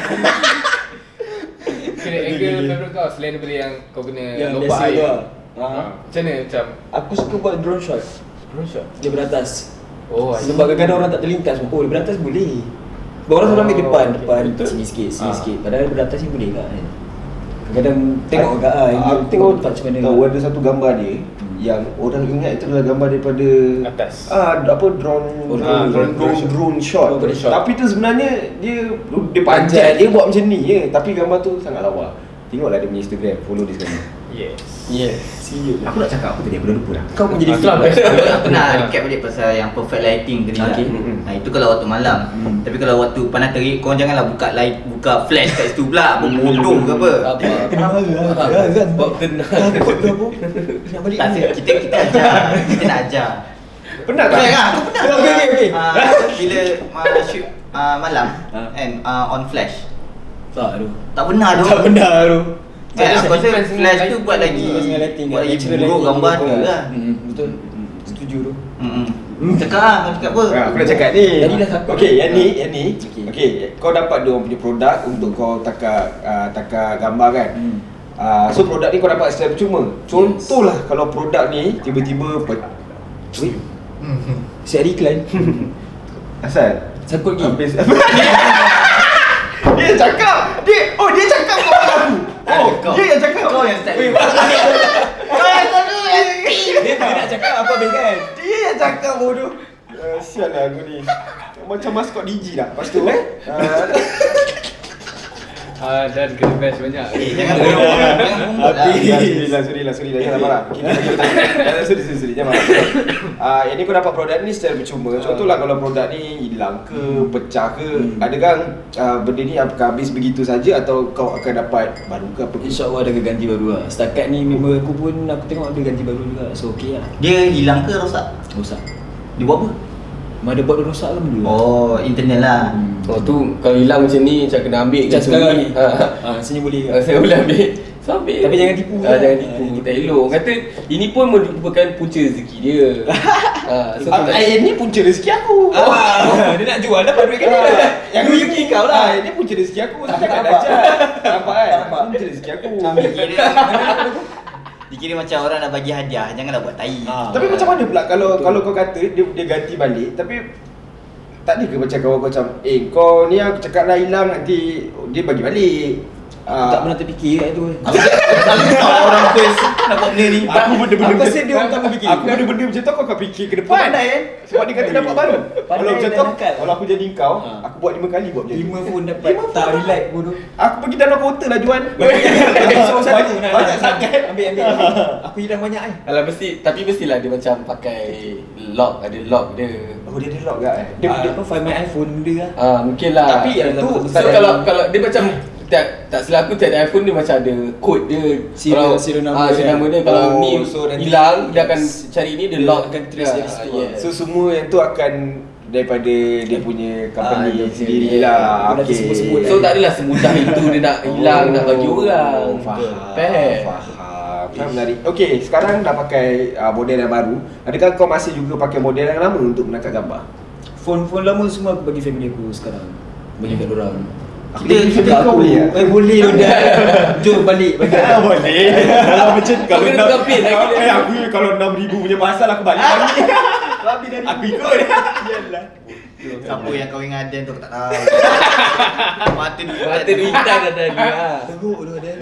Speaker 5: Kira angle favorite kau selain daripada yang kau guna
Speaker 4: Yang
Speaker 5: lompat air.
Speaker 4: lah.
Speaker 5: Ha.
Speaker 4: Ha.
Speaker 5: Macam mana macam?
Speaker 4: Aku suka buat drone shot.
Speaker 5: Drone shot?
Speaker 4: Dia beratas
Speaker 5: Oh,
Speaker 4: Sebab kadang-kadang orang tak terlintas Oh dia beratas boleh Sebab orang selalu ambil
Speaker 5: Oh,
Speaker 4: depan
Speaker 5: okay.
Speaker 4: Depan
Speaker 1: Betul.
Speaker 4: sini sikit Sini
Speaker 5: Ah.
Speaker 4: sikit Padahal beratas ni boleh tak kan Kadang-kadang tengok agak lah
Speaker 3: Aku
Speaker 4: Tengok
Speaker 3: tengok
Speaker 4: tempat macam mana
Speaker 3: Tahu ada satu gambar dia Yang orang ingat itu adalah gambar daripada
Speaker 5: Atas.
Speaker 3: Ah, apa drone
Speaker 4: Oh,
Speaker 3: drone,
Speaker 5: drone-
Speaker 3: drone,
Speaker 5: drone
Speaker 3: drone, shot.
Speaker 4: Drone shot.
Speaker 3: Tapi tu sebenarnya dia dia panjat dia buat macam ni je. Tapi gambar tu sangat lawa. Tengoklah dia punya Instagram, follow dia sekarang.
Speaker 5: Yes.
Speaker 1: Yes
Speaker 3: Aku nak cakap apa tadi? Aku dah lupa dah.
Speaker 4: Kau pun jadi
Speaker 5: best.
Speaker 2: Aku nak recap balik pasal yang perfect lighting tadi lah.
Speaker 4: Okay.
Speaker 3: Mm-mm.
Speaker 2: Ha, itu kalau waktu malam.
Speaker 4: Hmm.
Speaker 2: Tapi kalau waktu panas terik, kau janganlah buka light, buka flash kat situ pula. Berbodoh ke apa?
Speaker 1: Apa
Speaker 4: Kenapa? Kan?
Speaker 1: Sebab tenang
Speaker 4: Takut ke apa? Nak balik
Speaker 2: Tak,
Speaker 4: ni?
Speaker 2: kita kita ajar. Kita nak ajar.
Speaker 3: Pernah tak?
Speaker 2: Pernah kan? Aku pernah.
Speaker 4: Okey, okey, okey.
Speaker 2: Ah, bila uh, shoot uh, malam
Speaker 4: Ah.
Speaker 2: and uh, on flash.
Speaker 4: Tak tu
Speaker 2: Tak benar tu.
Speaker 4: Tak benar tu
Speaker 2: Eh, aku rasa flash tu buat lagi buat lagi buruk gambar
Speaker 4: tu.
Speaker 2: lah.
Speaker 4: Hmm, Betul Setuju tu
Speaker 2: Hmm. Cakap lah, kau cakap apa?
Speaker 3: Ha, aku nak cakap ni.
Speaker 4: Tadi dah takut.
Speaker 3: Okey, yang ni, yang ni.
Speaker 4: Okey.
Speaker 3: Okey, kau dapat dia orang punya produk untuk kau takar uh, takar gambar kan.
Speaker 4: Hmm.
Speaker 3: Uh, so produk ni kau dapat secara percuma. Contohlah kalau produk ni tiba-tiba pe-
Speaker 4: Siap ada iklan
Speaker 3: asal
Speaker 4: Sangkut lagi
Speaker 3: Habis Dia cakap Dia Oh dia cakap kau aku Oh
Speaker 2: Kau.
Speaker 3: dia yang cakap.
Speaker 2: Kau yang start. Kau yang selalu
Speaker 4: Dia tak nak cakap apa habis kan?
Speaker 3: Dia yang cakap bodoh. Uh, Sial lah aku ni. Macam maskot DJ dah Lepas tu eh? uh,
Speaker 5: Ah, dan kena best banyak.
Speaker 2: Eh, jangan bodoh. Jangan bumbut lah.
Speaker 3: Sorry lah, sorry lah, jangan marah. Kita Sorry, sorry, sorry, jangan marah. Ah, Yang ni kau dapat produk ni secara percuma. Contohlah kalau produk ni hilang ke, pecah ke Adakah ah, benda ni apakah habis begitu saja Atau kau akan dapat baru ke apa?
Speaker 4: InsyaAllah ada ganti baru lah. Setakat ni member aku pun aku tengok ada ganti baru juga. So okay lah.
Speaker 2: Dia hilang ke rosak?
Speaker 4: Rosak.
Speaker 2: Dia buat apa?
Speaker 4: Motherboard rosak ke benda
Speaker 2: Oh, internal lah.
Speaker 4: Hmm.
Speaker 1: Oh tu kalau hilang macam ni macam kena ambil
Speaker 4: Macam sekarang ni
Speaker 1: Ha.
Speaker 4: Ah, Sini boleh ke?
Speaker 1: Saya boleh ambil So ambil
Speaker 4: Tapi jangan tipu
Speaker 1: ah,
Speaker 4: lah.
Speaker 1: Jangan tipu Tak elok Kata ini pun merupakan punca rezeki dia ah, so,
Speaker 3: Ah,
Speaker 1: tak-
Speaker 3: eh, ni punca rezeki aku.
Speaker 4: Ah, dia nak jual dapat duit kan dia.
Speaker 3: Yang rezeki kau lah. Ini punca rezeki aku. Saya tak
Speaker 4: nampak.
Speaker 3: dapat. Nampak kan?
Speaker 4: Nampak.
Speaker 3: Punca rezeki aku.
Speaker 6: Dikira Dikira macam orang nak bagi hadiah Janganlah buat tai
Speaker 4: Ah.
Speaker 3: Tapi macam mana pula kalau kalau kau kata dia dia ganti balik tapi tak ada ke macam kawan kau macam eh kau ni aku cakap lah hilang nanti dia bagi balik. Ah,
Speaker 4: Tak pernah terfikir kat itu.
Speaker 6: Kalau kau orang first Nak buat benda ni
Speaker 3: Aku benda-benda
Speaker 4: Aku
Speaker 3: macam
Speaker 4: rasa dia orang tak berfikir.
Speaker 3: Aku benda-benda macam tu kau akan fikir ke depan.
Speaker 4: Pandai, eh?
Speaker 3: Sebab dia kata dapat baru. Kalau macam tu kalau aku jadi kau,
Speaker 4: Ha.
Speaker 3: aku buat lima kali buat macam tu.
Speaker 4: Lima pun dapat tak relax bodoh.
Speaker 3: Aku pergi dalam kaunter lah Juan. Banyak- sangat.
Speaker 4: Ambil ambil. Aku hilang banyak eh.
Speaker 1: Alah mesti Tapi mestilah dia macam pakai Lock Ada lock dia
Speaker 3: Oh dia ada lock ke? eh? Dia,
Speaker 4: Dia
Speaker 3: dia,
Speaker 4: apa find my iPhone dia lah.
Speaker 1: Ah mungkin lah.
Speaker 3: Tapi yang tu,
Speaker 1: kalau kalau dia macam tak tak silap aku tiap iPhone dia macam ada kod dia.
Speaker 4: Serial-
Speaker 1: Kalau-
Speaker 4: serial number
Speaker 1: ah, serial
Speaker 4: dia.
Speaker 1: number dia kalau
Speaker 3: Oh,
Speaker 1: ni
Speaker 3: so
Speaker 1: hilang dia akan cari ni dia
Speaker 4: Dia
Speaker 1: lock
Speaker 4: akan trace dari
Speaker 1: Ah,
Speaker 4: situ.
Speaker 1: yes.
Speaker 3: So semua yang tu akan daripada dia punya company
Speaker 1: Ah, dia
Speaker 3: sendiri
Speaker 1: punya-
Speaker 3: lah.
Speaker 4: Dia
Speaker 3: Okay.
Speaker 4: sebut-sebut
Speaker 1: So tak adalah semudah itu dia nak hilang nak bagi orang.
Speaker 3: Oh. Faham. Faham menarik. Okay, sekarang dah pakai uh, model yang baru. Adakah kau masih juga pakai model yang lama untuk menangkap gambar?
Speaker 4: Phone-phone lama semua aku bagi family aku sekarang. Bagi kat orang.
Speaker 3: Dia kita kau boleh ya?
Speaker 4: Eh boleh tu dah. Jom balik bagi.
Speaker 3: boleh. kalau macam
Speaker 1: Kau kena tukar pin lagi dia.
Speaker 3: Eh, aku kalau 6000 punya pasal aku balik lagi.
Speaker 4: Habis dari
Speaker 3: aku ikut.
Speaker 4: Yalah.
Speaker 6: Siapa yang kahwin dengan Aden tu aku tak tahu Mata dia
Speaker 1: Mata dia hitam dah tadi. ah.
Speaker 4: Teruk tu dia.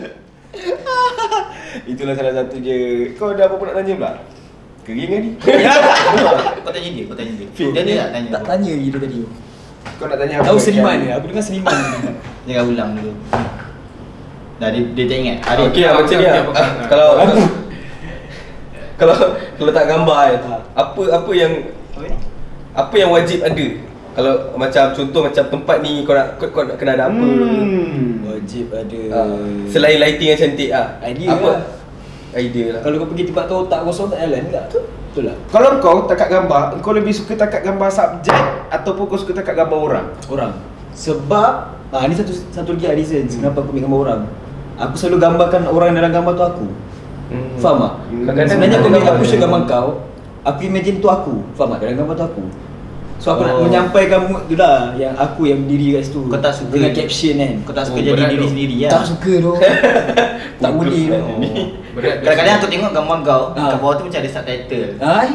Speaker 3: Itulah salah satu je. Kau ada apa-apa nak tanya pula? Kering kan ni?
Speaker 6: Kau tanya dia, kau tanya dia Dia dia tak tanya
Speaker 4: Tak tanya gitu tadi.
Speaker 3: Kau nak tanya apa?
Speaker 4: Tahu seniman dia. Aku dengar seniman dia.
Speaker 6: Jangan ulang dulu Dah dia, dia tak ingat Ada
Speaker 1: Okey lah macam ni lah.
Speaker 5: Okey, okey.
Speaker 1: Kalau kalau kalau tak gambar kan apa apa yang apa yang wajib ada kalau macam contoh macam tempat ni kau nak kau, kau nak kena ada apa
Speaker 3: Hmm.
Speaker 4: Wajib ada.
Speaker 1: Ah, selain lighting yang cantik ah
Speaker 4: Idea
Speaker 1: apa
Speaker 4: lah.
Speaker 1: idea lah
Speaker 4: Kalau kau pergi tempat tu tak kosong tak jalan tak? Betul lah.
Speaker 3: Kalau kau takat gambar, kau lebih suka takat gambar subjek ataupun kau suka takat gambar orang?
Speaker 4: Orang. Sebab ah ni satu satu lagi reason kenapa aku ambil gambar orang. Aku selalu gambarkan orang dalam gambar tu aku.
Speaker 1: Hmm.
Speaker 4: Faham tak?
Speaker 1: Kadang-kadang
Speaker 4: Sebenarnya aku bila
Speaker 1: gambar
Speaker 4: aku share gambar kau, aku imagine tu aku. Faham tak? Dalam gambar tu aku. So aku nak
Speaker 1: Oh.
Speaker 4: menyampaikan mood tu lah yang aku yang berdiri kat situ.
Speaker 6: Kau tak suka
Speaker 4: dengan caption kan.
Speaker 6: Kau tak suka
Speaker 1: Oh,
Speaker 6: jadi diri
Speaker 1: tu.
Speaker 6: sendiri lah
Speaker 4: Tak suka tu. tak boleh tu.
Speaker 6: Kadang-kadang aku tengok gambar kau. Kat bawah tu macam ada subtitle
Speaker 4: Hai.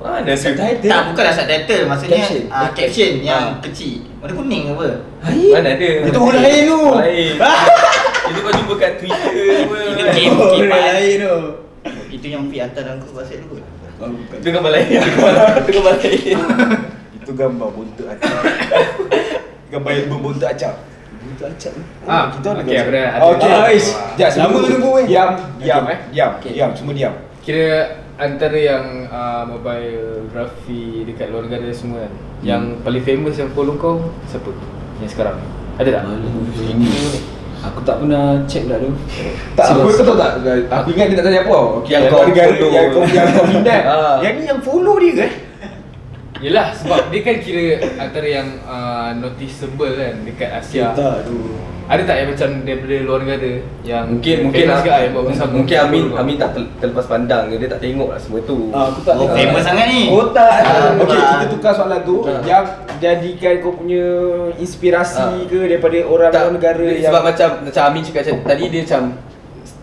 Speaker 1: Mana tu
Speaker 4: Subtitle.
Speaker 6: Tak, bukanlah subtitle Maksudnya
Speaker 4: Caption.
Speaker 6: uh, caption yang
Speaker 4: Ah.
Speaker 6: kecil Warna kuning ke apa?
Speaker 4: Hai.
Speaker 1: mana ada
Speaker 4: Itu orang lain tu.
Speaker 1: lain itu kau jumpa kat Twitter apa
Speaker 6: Itu game.
Speaker 4: Lain tu.
Speaker 6: Itu yang Fi hantar dalam group WhatsApp tu
Speaker 4: Oh,
Speaker 1: itu gambar lain itu gambar- itu gambar lain
Speaker 3: Itu gambar buntut acap. gambar album buntut acap.
Speaker 4: Itu acap.
Speaker 5: Ah,
Speaker 3: kita ada
Speaker 5: okey,
Speaker 3: gambar.
Speaker 5: aku dah ada.
Speaker 3: Okey.
Speaker 4: Ah, ish.
Speaker 3: Jap,
Speaker 4: Lama
Speaker 3: sebelum-
Speaker 4: tunggu, weh.
Speaker 3: Diam, diam eh. Diam, diam, semua diam.
Speaker 5: Kira antara yang uh, mobile graphy dekat luar negara semua kan Yang paling famous yang follow kau Siapa? Yang sekarang Ada tak?
Speaker 4: Aku tak pernah check pula tu.
Speaker 3: Tak, aku kau tahu tak? Aku ingat dia tak tanya apa.
Speaker 1: Okey, yang
Speaker 3: Yang
Speaker 1: kau
Speaker 3: negara
Speaker 1: follow.
Speaker 3: yang kau yang kau minat.
Speaker 1: Ah.
Speaker 3: Yang ni yang follow dia ke?
Speaker 5: Yelah sebab dia kan kira antara yang uh, noticeable kan dekat Asia
Speaker 4: Tak tu.
Speaker 5: Ada tak yang macam daripada luar negara yang
Speaker 1: mungkin mungkin lah,
Speaker 5: ke yang buat bersama
Speaker 1: mungkin Amin? Amin tak terlepas pandang ke dia tak tengok lah semua tu
Speaker 4: Ah, aku tak
Speaker 6: Oh,
Speaker 4: tengok.
Speaker 6: famous sangat ni
Speaker 4: Oh tak.
Speaker 6: Ah,
Speaker 3: Okey,
Speaker 6: Ah.
Speaker 3: kita tukar soalan tu.
Speaker 1: Ah.
Speaker 3: Yang jadikan kau punya inspirasi
Speaker 1: Ah.
Speaker 3: ke daripada orang
Speaker 1: tak,
Speaker 3: luar negara
Speaker 1: dia-
Speaker 3: yang
Speaker 1: sebab macam macam Amin cakap macam tadi dia macam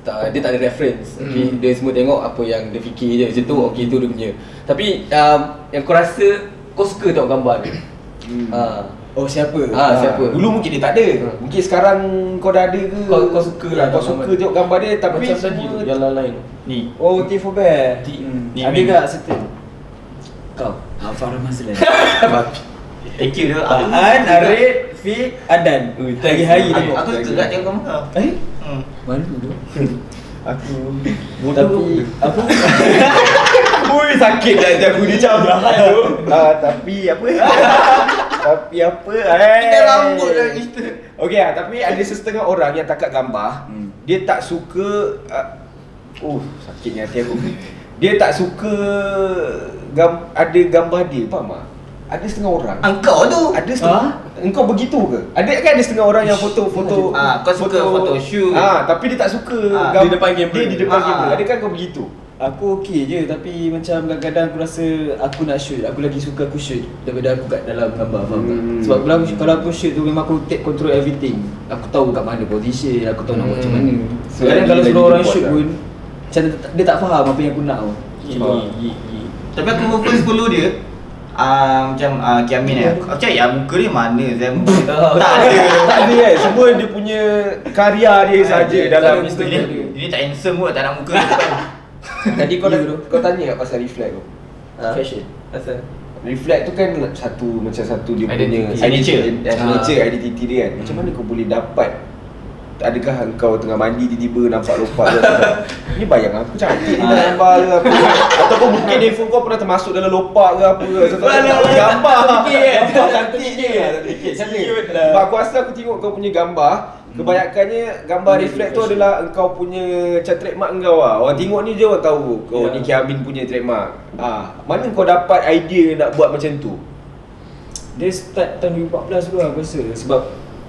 Speaker 1: tak, dia tak ada reference
Speaker 5: Hmm.
Speaker 1: okay? dia semua tengok apa yang dia fikir je macam tu okey tu dia punya tapi um, yang kau rasa kau suka tengok gambar dia
Speaker 3: Hmm.
Speaker 1: ha.
Speaker 4: Oh siapa?
Speaker 1: Ah, siapa?
Speaker 3: Dulu mungkin dia tak ada.
Speaker 1: Hmm.
Speaker 3: Mungkin sekarang kau dah ada ke?
Speaker 1: Kau- kau suka lah
Speaker 3: Kau suka tengok gambar dia tapi
Speaker 1: macam tadi tu yang lain
Speaker 6: Ni
Speaker 4: Oh T for Bear.
Speaker 1: T-
Speaker 4: Hmm.
Speaker 6: Ni
Speaker 4: Ada tak certain? Kau. Ah Farah Mazlan.
Speaker 6: Thank you tu
Speaker 4: Ah, An, Arif, Fi, Adan. Hari-hari
Speaker 6: Aku,
Speaker 4: tengok.
Speaker 6: aku kat tengok gambar kau
Speaker 4: Eh?
Speaker 6: hmm.
Speaker 4: Mana tu?
Speaker 3: aku
Speaker 4: Tapi apa?
Speaker 3: Ui sakit dah jago dia tu. Ah tapi apa? Tapi apa? Eh.
Speaker 6: Kita rambut dah kita
Speaker 3: Okey ah, tapi ada setengah orang yang takat gambar,
Speaker 4: Hmm.
Speaker 3: dia tak suka uh, uh sakitnya hati aku. Dia tak suka gam, ada gambar dia, faham tak? ada setengah orang
Speaker 2: Engkau tu.
Speaker 3: ada setengah engkau begitu ke ada kan ada setengah orang yang foto foto
Speaker 2: Ah, kau suka foto shoot.
Speaker 3: ah tapi dia tak suka
Speaker 2: Ah,
Speaker 3: gam-
Speaker 1: di depan kamera.
Speaker 3: dia di depan
Speaker 2: Ah.
Speaker 3: kamera ada kan kau begitu
Speaker 4: Aku okey je tapi macam kadang-kadang aku rasa aku nak shoot Aku lagi suka aku shoot daripada aku kat dalam gambar faham tak?
Speaker 3: Hmm.
Speaker 4: Sebab kalau aku, kalau aku shoot tu memang aku take control everything Aku tahu kat mana position, aku tahu nak buat macam
Speaker 1: Hmm.
Speaker 4: mana
Speaker 3: So,
Speaker 4: Kadang kalau suruh orang shoot
Speaker 3: lah.
Speaker 4: pun Macam dia, tak- dia tak faham apa yang aku nak tau
Speaker 1: ye.
Speaker 2: Tapi aku first follow dia ah macam uh, Kiamin eh. Macam ya muka dia mana Zam? tak ada.
Speaker 3: tak ada kan semua dia punya karya dia saja
Speaker 4: dia
Speaker 3: dalam Instagram
Speaker 2: Dia, dia tak handsome pun tak nak muka.
Speaker 3: tadi kau dah,
Speaker 4: bro.
Speaker 3: kau tanya tak pasal reflect tu
Speaker 1: Ha?
Speaker 4: Fashion
Speaker 1: Asal?
Speaker 3: Reflect tu kan satu macam satu dia punya
Speaker 5: Identity.
Speaker 2: Signature.
Speaker 3: identity, signature identity dia kan. Macam mana kau boleh dapat Adakah kau tengah mandi tiba-tiba nampak lopak apa? Ni bayang aku cantik ni dalam gambar ke apa Ataupun mungkin handphone kau pernah termasuk dalam lopak ke apa ke gambar Gambar cantik je Cantik mana? Sebab aku rasa aku tengok kau punya gambar Kebanyakannya gambar reflect tu adalah engkau punya macam trademark kau. Lah Orang tengok ni je orang tahu kau
Speaker 1: Ya.
Speaker 3: ni Kiamin punya trademark. Ah, Mana kau dapat idea nak buat macam tu?
Speaker 4: Dia start tahun 2014 dulu aku rasa. Sebab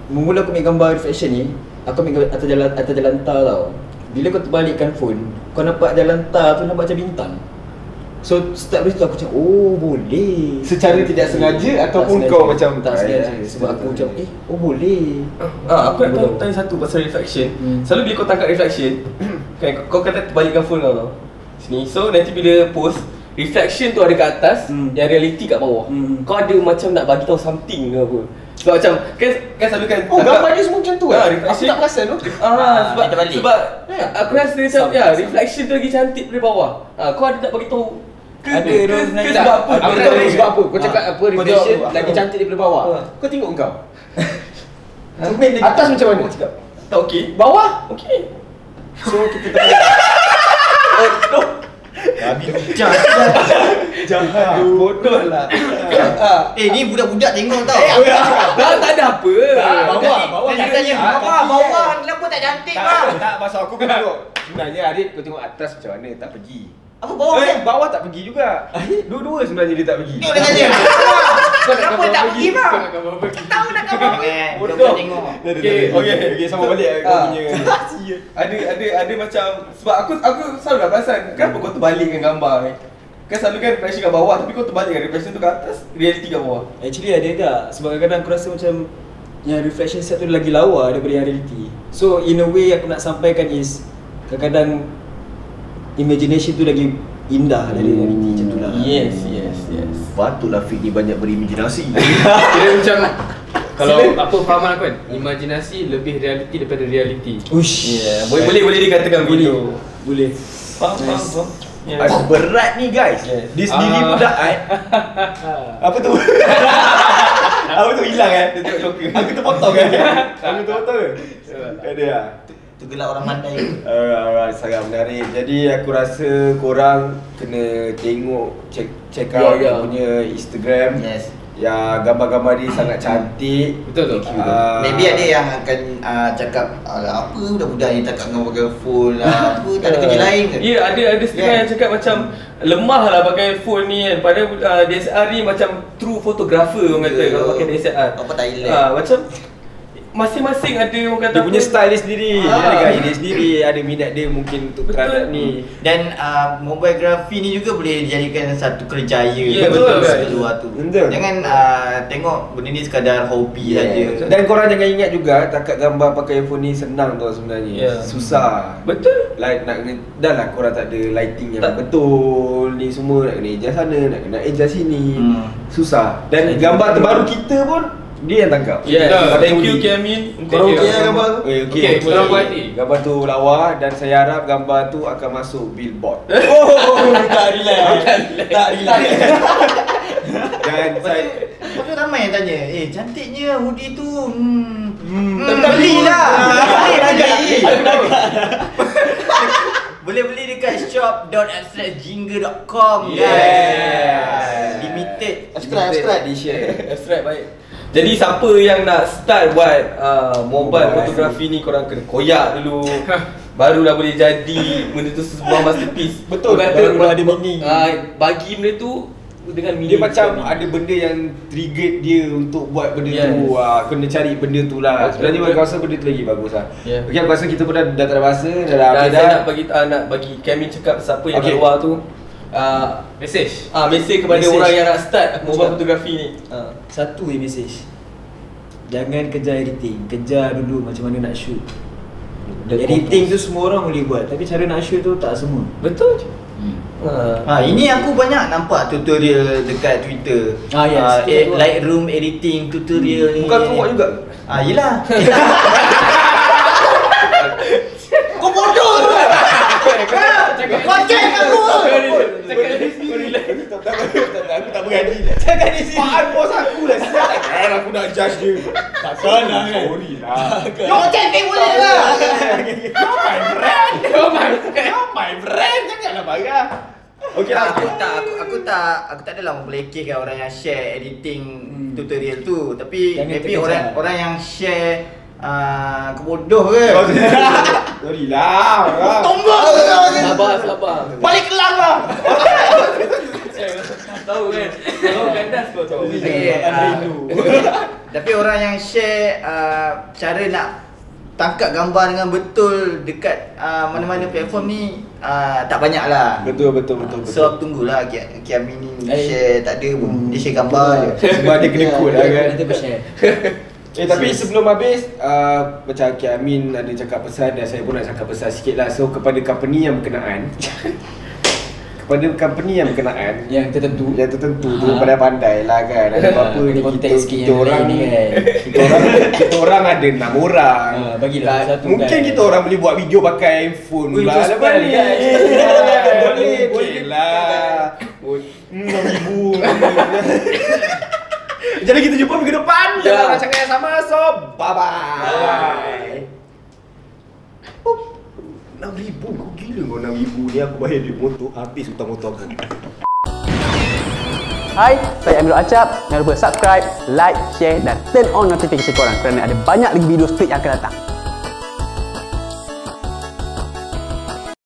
Speaker 4: Mula aku ambil gambar reflection ni Aku ambil gambar atas jalan, atas jalan tar tau. Bila kau terbalikkan phone Kau nampak jalan tar tu nampak macam bintang So start dari situ aku macam Oh boleh
Speaker 3: Secara tidak sengaja
Speaker 4: Tak
Speaker 3: ataupun
Speaker 4: sengaja.
Speaker 3: kau macam
Speaker 4: Tak
Speaker 3: Ah,
Speaker 4: sengaja
Speaker 3: ya.
Speaker 4: Sebab aku macam Eh oh boleh
Speaker 1: Ah, aku nak tanya, tanya satu pasal reflection.
Speaker 4: Hmm.
Speaker 1: Selalu bila kau tangkap reflection, kan kau, kau kata terbalikkan phone kau tau. Sini. So nanti bila post reflection tu ada kat atas,
Speaker 4: Hmm.
Speaker 1: yang reality kat bawah.
Speaker 4: Hmm.
Speaker 1: Kau ada macam nak bagi tahu something ke apa. Sebab macam kan kan selalu kan
Speaker 3: Oh gambar dia semua macam tu
Speaker 1: Ah?
Speaker 3: Aku
Speaker 1: reflection.
Speaker 3: tak perasan tu
Speaker 1: Ah, sebab
Speaker 2: dia terbalik.
Speaker 1: sebab aku rasa macam ya reflection tu lagi cantik daripada bawah. Ah, kau ada tak bagi tahu ke,
Speaker 4: Ada,
Speaker 1: ke, ke, ke, sebab apa?
Speaker 3: Aku tahu sebab apa. Kau cakap apa reflection lagi cantik daripada bawah.
Speaker 1: Ah.
Speaker 3: Kau tengok kau Atas macam mana?
Speaker 1: Tak okey.
Speaker 3: Bawah?
Speaker 1: Okey.
Speaker 4: So kita tak
Speaker 2: Babi hujah.
Speaker 3: Jahat. Bodoh lah.
Speaker 2: Eh ni budak-budak tengok tau.
Speaker 1: Dah tak ada apa.
Speaker 3: Bawah, bawah.
Speaker 2: Dia bawah, bawah kenapa tak cantik
Speaker 3: Tak,
Speaker 2: bang?
Speaker 3: tak pasal aku pun tengok. Sebenarnya Arif kau tengok atas macam mana? Tak pergi
Speaker 2: Apa bawah
Speaker 3: Eh,
Speaker 2: kan?
Speaker 3: bawah tak pergi juga Dua-dua sebenarnya dia tak pergi
Speaker 2: Tengok dia tanya.
Speaker 3: Kau
Speaker 2: Kenapa tak
Speaker 3: pergi?
Speaker 2: pergi bang?
Speaker 5: Kau nak gambar apa?
Speaker 2: Tahu nak apa? Eh,
Speaker 1: Bodoh. Okey, okey.
Speaker 3: Okey, sama balik kau
Speaker 1: Ah.
Speaker 3: punya
Speaker 1: ada ada ada macam sebab aku aku selalu nak perasan kenapa kau terbalikkan gambar ni kan selalu kan reflection kat bawah tapi kau terbalikkan reflection tu kat atas reality kat bawah
Speaker 4: Actually ada tak Sebab kadang-kadang aku rasa macam Yang reflection set tu lagi lawa daripada yang reality So in a way aku nak sampaikan is Kadang-kadang Imagination tu lagi indah dari reality macam tu lah
Speaker 1: yes yes yes
Speaker 3: Patutlah Fik ni banyak berimajinasi
Speaker 5: Kira macam kalau
Speaker 1: Sila.
Speaker 5: apa fahaman aku kan Imajinasi lebih reality daripada reality
Speaker 4: Ush
Speaker 1: yeah boleh boleh boleh dikatakan
Speaker 4: Boleh
Speaker 1: begitu
Speaker 4: Boleh
Speaker 1: faham faham
Speaker 4: Nice.
Speaker 1: faham yes.
Speaker 3: Aku berat ni guys
Speaker 1: Yes.
Speaker 3: Dia sendiri pun
Speaker 5: Ah.
Speaker 3: dah art Apa tu? Apa tu hilang eh? Aku terpotong kan? Aku terpotong ke? Ada lah
Speaker 2: Tu gelak orang mandai.
Speaker 3: Alright, alright, sangat menarik. Jadi aku rasa korang kena tengok check check
Speaker 1: Ya,
Speaker 3: out
Speaker 1: ya.
Speaker 3: dia punya Instagram.
Speaker 2: Yes.
Speaker 3: Ya gambar-gambar dia sangat cantik.
Speaker 5: Betul tu
Speaker 3: Ah,
Speaker 2: Maybe ada yang akan uh, cakap Alah apa budak-budak ni tak nak pakai phone lah Apa tak ada kerja lain ke?
Speaker 1: Ya, ada ada setengah
Speaker 2: Yeah.
Speaker 1: yang cakap macam lemah lah pakai phone ni kan. Padahal uh, DSLR ni macam true photographer orang kata
Speaker 2: Ya.
Speaker 1: kalau pakai DSLR.
Speaker 2: Apa Thailand.
Speaker 1: Ah, macam masing-masing ada orang kata
Speaker 3: Dia punya style dia sendiri. Dia
Speaker 1: Ah.
Speaker 3: ada gaya dia sendiri, ada minat dia mungkin untuk
Speaker 1: Betul.
Speaker 3: terhadap ni.
Speaker 2: Dan uh, mobile grafi ni juga boleh dijadikan satu kerjaya
Speaker 1: Ya,
Speaker 2: betul
Speaker 1: betul,
Speaker 2: tu.
Speaker 3: Betul.
Speaker 2: Jangan uh, tengok benda ni sekadar hobi saja.
Speaker 3: Yeah. Dan korang jangan ingat juga takat gambar pakai iPhone ni senang tau sebenarnya.
Speaker 1: Ya.
Speaker 3: Susah.
Speaker 1: Betul.
Speaker 3: Light nak kena dah lah korang tak ada lighting yang
Speaker 1: Tak.
Speaker 3: betul ni semua nak kena adjust sana nak kena adjust sini
Speaker 2: Hmm.
Speaker 3: susah dan
Speaker 4: Saya
Speaker 3: gambar terbaru kita pun dia yang tangkap
Speaker 1: Yes.
Speaker 5: Betul.
Speaker 1: Thank you Kiamin.
Speaker 3: korang okey lah gambar tu? Eh, okey.
Speaker 5: Okey, korang puas hati.
Speaker 3: Gambar tu lawa dan saya harap gambar tu akan masuk billboard.
Speaker 4: Oh tak relax Tak relax
Speaker 3: dan saya
Speaker 2: lepas tu ramai yang tanya, eh cantiknya hoodie tu. Hmm. Hmm,
Speaker 3: tapi tak
Speaker 2: belilah.
Speaker 3: beli.
Speaker 2: Beli Boleh beli dekat shop.abstractjingle.com
Speaker 3: Yes.
Speaker 2: guys. Limited.
Speaker 3: Edition.
Speaker 1: That's right, baik. Jadi siapa yang nak start buat uh, mobile fotografi ni korang kena koyak dulu. Barulah boleh jadi benda tu sebuah masterpiece.
Speaker 3: Betul,
Speaker 1: Orang kata
Speaker 3: barulah
Speaker 1: ba-
Speaker 3: ada meaning.
Speaker 1: Uh, bagi benda tu dengan mini
Speaker 3: Dia macam
Speaker 1: ni.
Speaker 3: ada benda yang trigger dia untuk buat benda
Speaker 1: Yes.
Speaker 3: tu ah, Kena cari benda tu lah Sebenarnya
Speaker 1: betul.
Speaker 3: aku rasa benda tu lagi bagus lah
Speaker 1: Yeah.
Speaker 3: Okay aku rasa kita pun dah, dah tak ada masa Dah dah
Speaker 1: saya
Speaker 3: dah
Speaker 1: nak bagi uh, nak bagi Kevin cakap siapa yang
Speaker 3: okay.
Speaker 1: keluar tu uh,
Speaker 5: Message.
Speaker 1: ah mesej kepada
Speaker 4: Message.
Speaker 1: orang yang nak start mobile fotografi ni.
Speaker 4: Ah, Satu je message Jangan kejar editing Kejar dulu macam mana nak shoot
Speaker 1: Dan
Speaker 4: Editing tu semua orang boleh buat Tapi cara nak shoot tu tak semua
Speaker 1: Betul je.
Speaker 4: hmm.
Speaker 1: Ha.
Speaker 2: Ha, ini aku banyak nampak tutorial dekat Twitter.
Speaker 4: Ah, yes.
Speaker 2: Ah, eh,
Speaker 4: buat.
Speaker 2: Lightroom editing tutorial ni.
Speaker 3: Bukan kau buat juga?
Speaker 2: Ah, yelah. kau bodoh tu. Kau cek aku.
Speaker 3: Tak berani Cakap di sini. Faham bos aku lah Sial. Kan aku nak judge dia. Takkan lah kan Sorry lah.
Speaker 2: Kau cek boleh lah.
Speaker 3: You're my friend You're my friend You're my friend Janganlah marah. Okay lah.
Speaker 2: Aku tak aku, aku tak aku tak adalah memperlekehkan orang yang share editing
Speaker 4: Hmm.
Speaker 2: tutorial tu. Tapi
Speaker 4: Jangan
Speaker 2: maybe
Speaker 4: terkejar.
Speaker 2: orang orang yang share uh, kebodoh ke?
Speaker 3: Sorry lah. Marah.
Speaker 2: tombol
Speaker 1: Sabar sabar.
Speaker 2: balik kelang lah
Speaker 1: tahu kan. Tahu. Kandas kau tahu.
Speaker 2: Okay, ah, tapi orang yang share uh, cara nak tangkap gambar dengan betul dekat uh, mana-mana platform ni uh, tak banyak lah
Speaker 3: Betul betul betul betul.
Speaker 2: So aku tunggulah Ki- Kiami ni
Speaker 4: Eh.
Speaker 2: share. Tak ada pun. Dia share gambar je.
Speaker 3: Sebab dia kena kod lah kan.
Speaker 4: Nanti share.
Speaker 3: Eh tapi sebelum habis uh, Macam Ki Amin ada cakap pesan Dan saya pun nak cakap pesan sikit lah. So kepada company yang berkenaan Kepada company yang berkenaan
Speaker 4: Yang tertentu.
Speaker 3: Yang tertentu tu
Speaker 4: Ah.
Speaker 3: pandai-pandai lah kan. Ada
Speaker 4: Ah,
Speaker 3: apa-apa
Speaker 4: kena
Speaker 3: ni kita, kita orang
Speaker 4: ni. kan.
Speaker 3: kita orang kita orang ada enam orang.
Speaker 4: Ah, bagilah
Speaker 3: Tak-
Speaker 4: satu
Speaker 3: Mungkin
Speaker 4: kan.
Speaker 3: kita orang boleh buat video pakai handphone
Speaker 4: Ui,
Speaker 3: pula
Speaker 4: itu
Speaker 3: Ada
Speaker 4: spell
Speaker 3: balik
Speaker 4: kan?
Speaker 3: Boleh Boleh lah. Enam ribu. Jadi kita jumpa minggu depan.
Speaker 1: Ya.
Speaker 3: Dalam rancangan yang sama So bye bye Enam ribu kau gila kau enam ribu ni aku bayar duit motor habis hutang motor aku
Speaker 7: Hai, saya Amirul Acap. Jangan lupa subscribe, like, share dan turn on notification korang kerana ada banyak lagi video street yang akan datang.